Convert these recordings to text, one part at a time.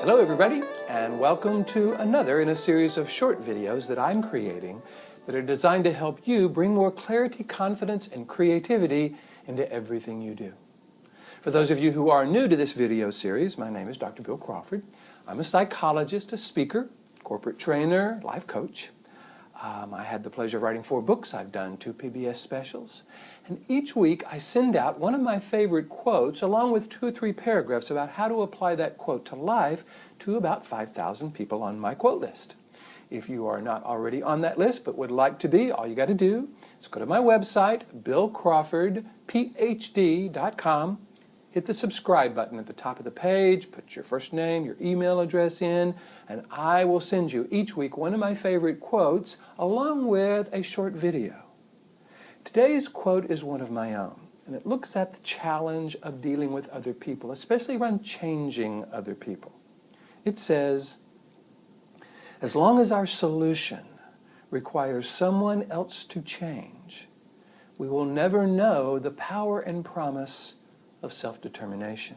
Hello everybody and welcome to another in a series of short videos that I'm creating that are designed to help you bring more clarity, confidence, and creativity into everything you do. For those of you who are new to this video series, my name is Dr. Bill Crawford. I'm a psychologist, a speaker, corporate trainer, life coach. Um, I had the pleasure of writing four books. I've done two PBS specials. And each week I send out one of my favorite quotes along with two or three paragraphs about how to apply that quote to life to about 5,000 people on my quote list. If you are not already on that list but would like to be, all you got to do is go to my website, billcrawfordphd.com, hit the subscribe button at the top of the page, put your first name, your email address in, and I will send you each week one of my favorite quotes along with a short video. Today's quote is one of my own, and it looks at the challenge of dealing with other people, especially around changing other people. It says, as long as our solution requires someone else to change, we will never know the power and promise of self-determination.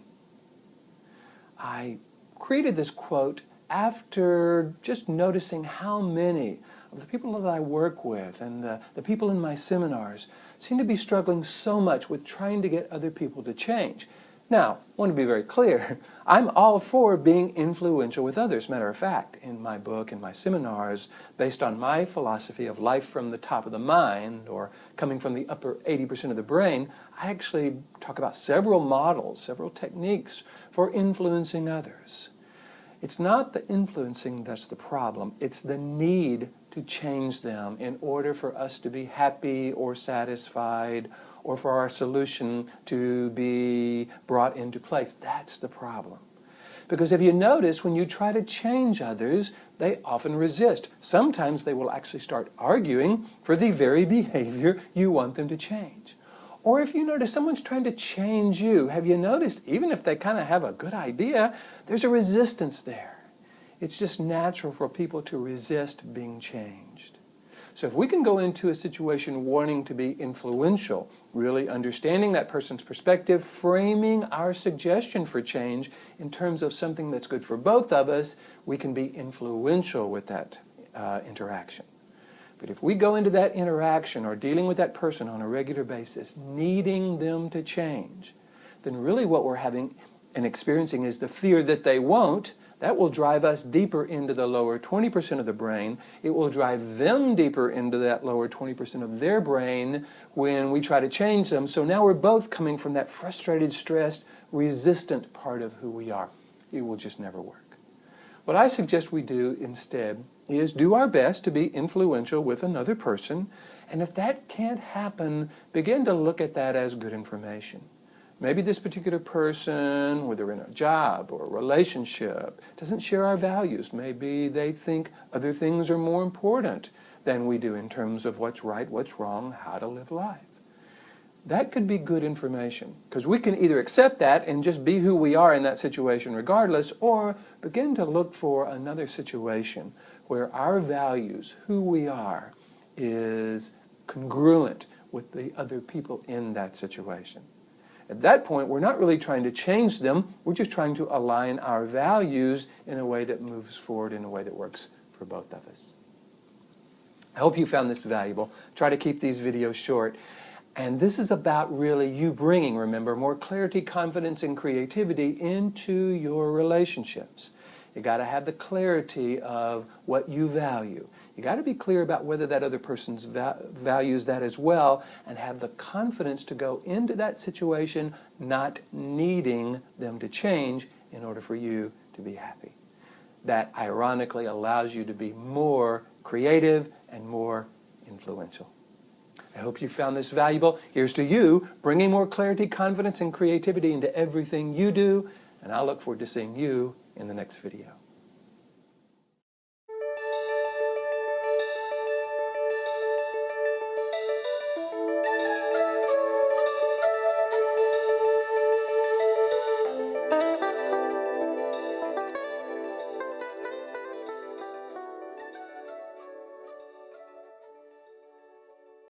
I created this quote after just noticing how many of the people that I work with and the, the people in my seminars seem to be struggling so much with trying to get other people to change. Now, I want to be very clear, I'm all for being influential with others. Matter of fact, in my book, in my seminars, based on my philosophy of life from the top of the mind, or coming from the upper 80% of the brain, I actually talk about several models, several techniques for influencing others. It's not the influencing that's the problem, it's the need to change them in order for us to be happy or satisfied or for our solution to be brought into place. That's the problem. Because if you notice, when you try to change others, they often resist. Sometimes they will actually start arguing for the very behavior you want them to change. Or if you notice someone's trying to change you, have you noticed, even if they kind of have a good idea, there's a resistance there. It's just natural for people to resist being changed. So if we can go into a situation wanting to be influential, really understanding that person's perspective, framing our suggestion for change in terms of something that's good for both of us, we can be influential with that uh, interaction. But if we go into that interaction or dealing with that person on a regular basis, needing them to change, then really what we're having and experiencing is the fear that they won't, that will drive us deeper into the lower 20% of the brain. It will drive them deeper into that lower 20% of their brain when we try to change them. So now we're both coming from that frustrated, stressed, resistant part of who we are. It will just never work. What I suggest we do instead is do our best to be influential with another person. And if that can't happen, begin to look at that as good information. Maybe this particular person, whether in a job or a relationship, doesn't share our values. Maybe they think other things are more important than we do in terms of what's right, what's wrong, how to live life. That could be good information because we can either accept that and just be who we are in that situation regardless or begin to look for another situation where our values, who we are, is congruent with the other people in that situation. At that point, we're not really trying to change them, we're just trying to align our values in a way that moves forward in a way that works for both of us. I hope you found this valuable. Try to keep these videos short. And this is about really you bringing, remember, more clarity, confidence, and creativity into your relationships. You got to have the clarity of what you value. You got to be clear about whether that other person va values that as well and have the confidence to go into that situation not needing them to change in order for you to be happy. That ironically allows you to be more creative and more influential. I hope you found this valuable. Here's to you, bringing more clarity, confidence, and creativity into everything you do, and I look forward to seeing you in the next video.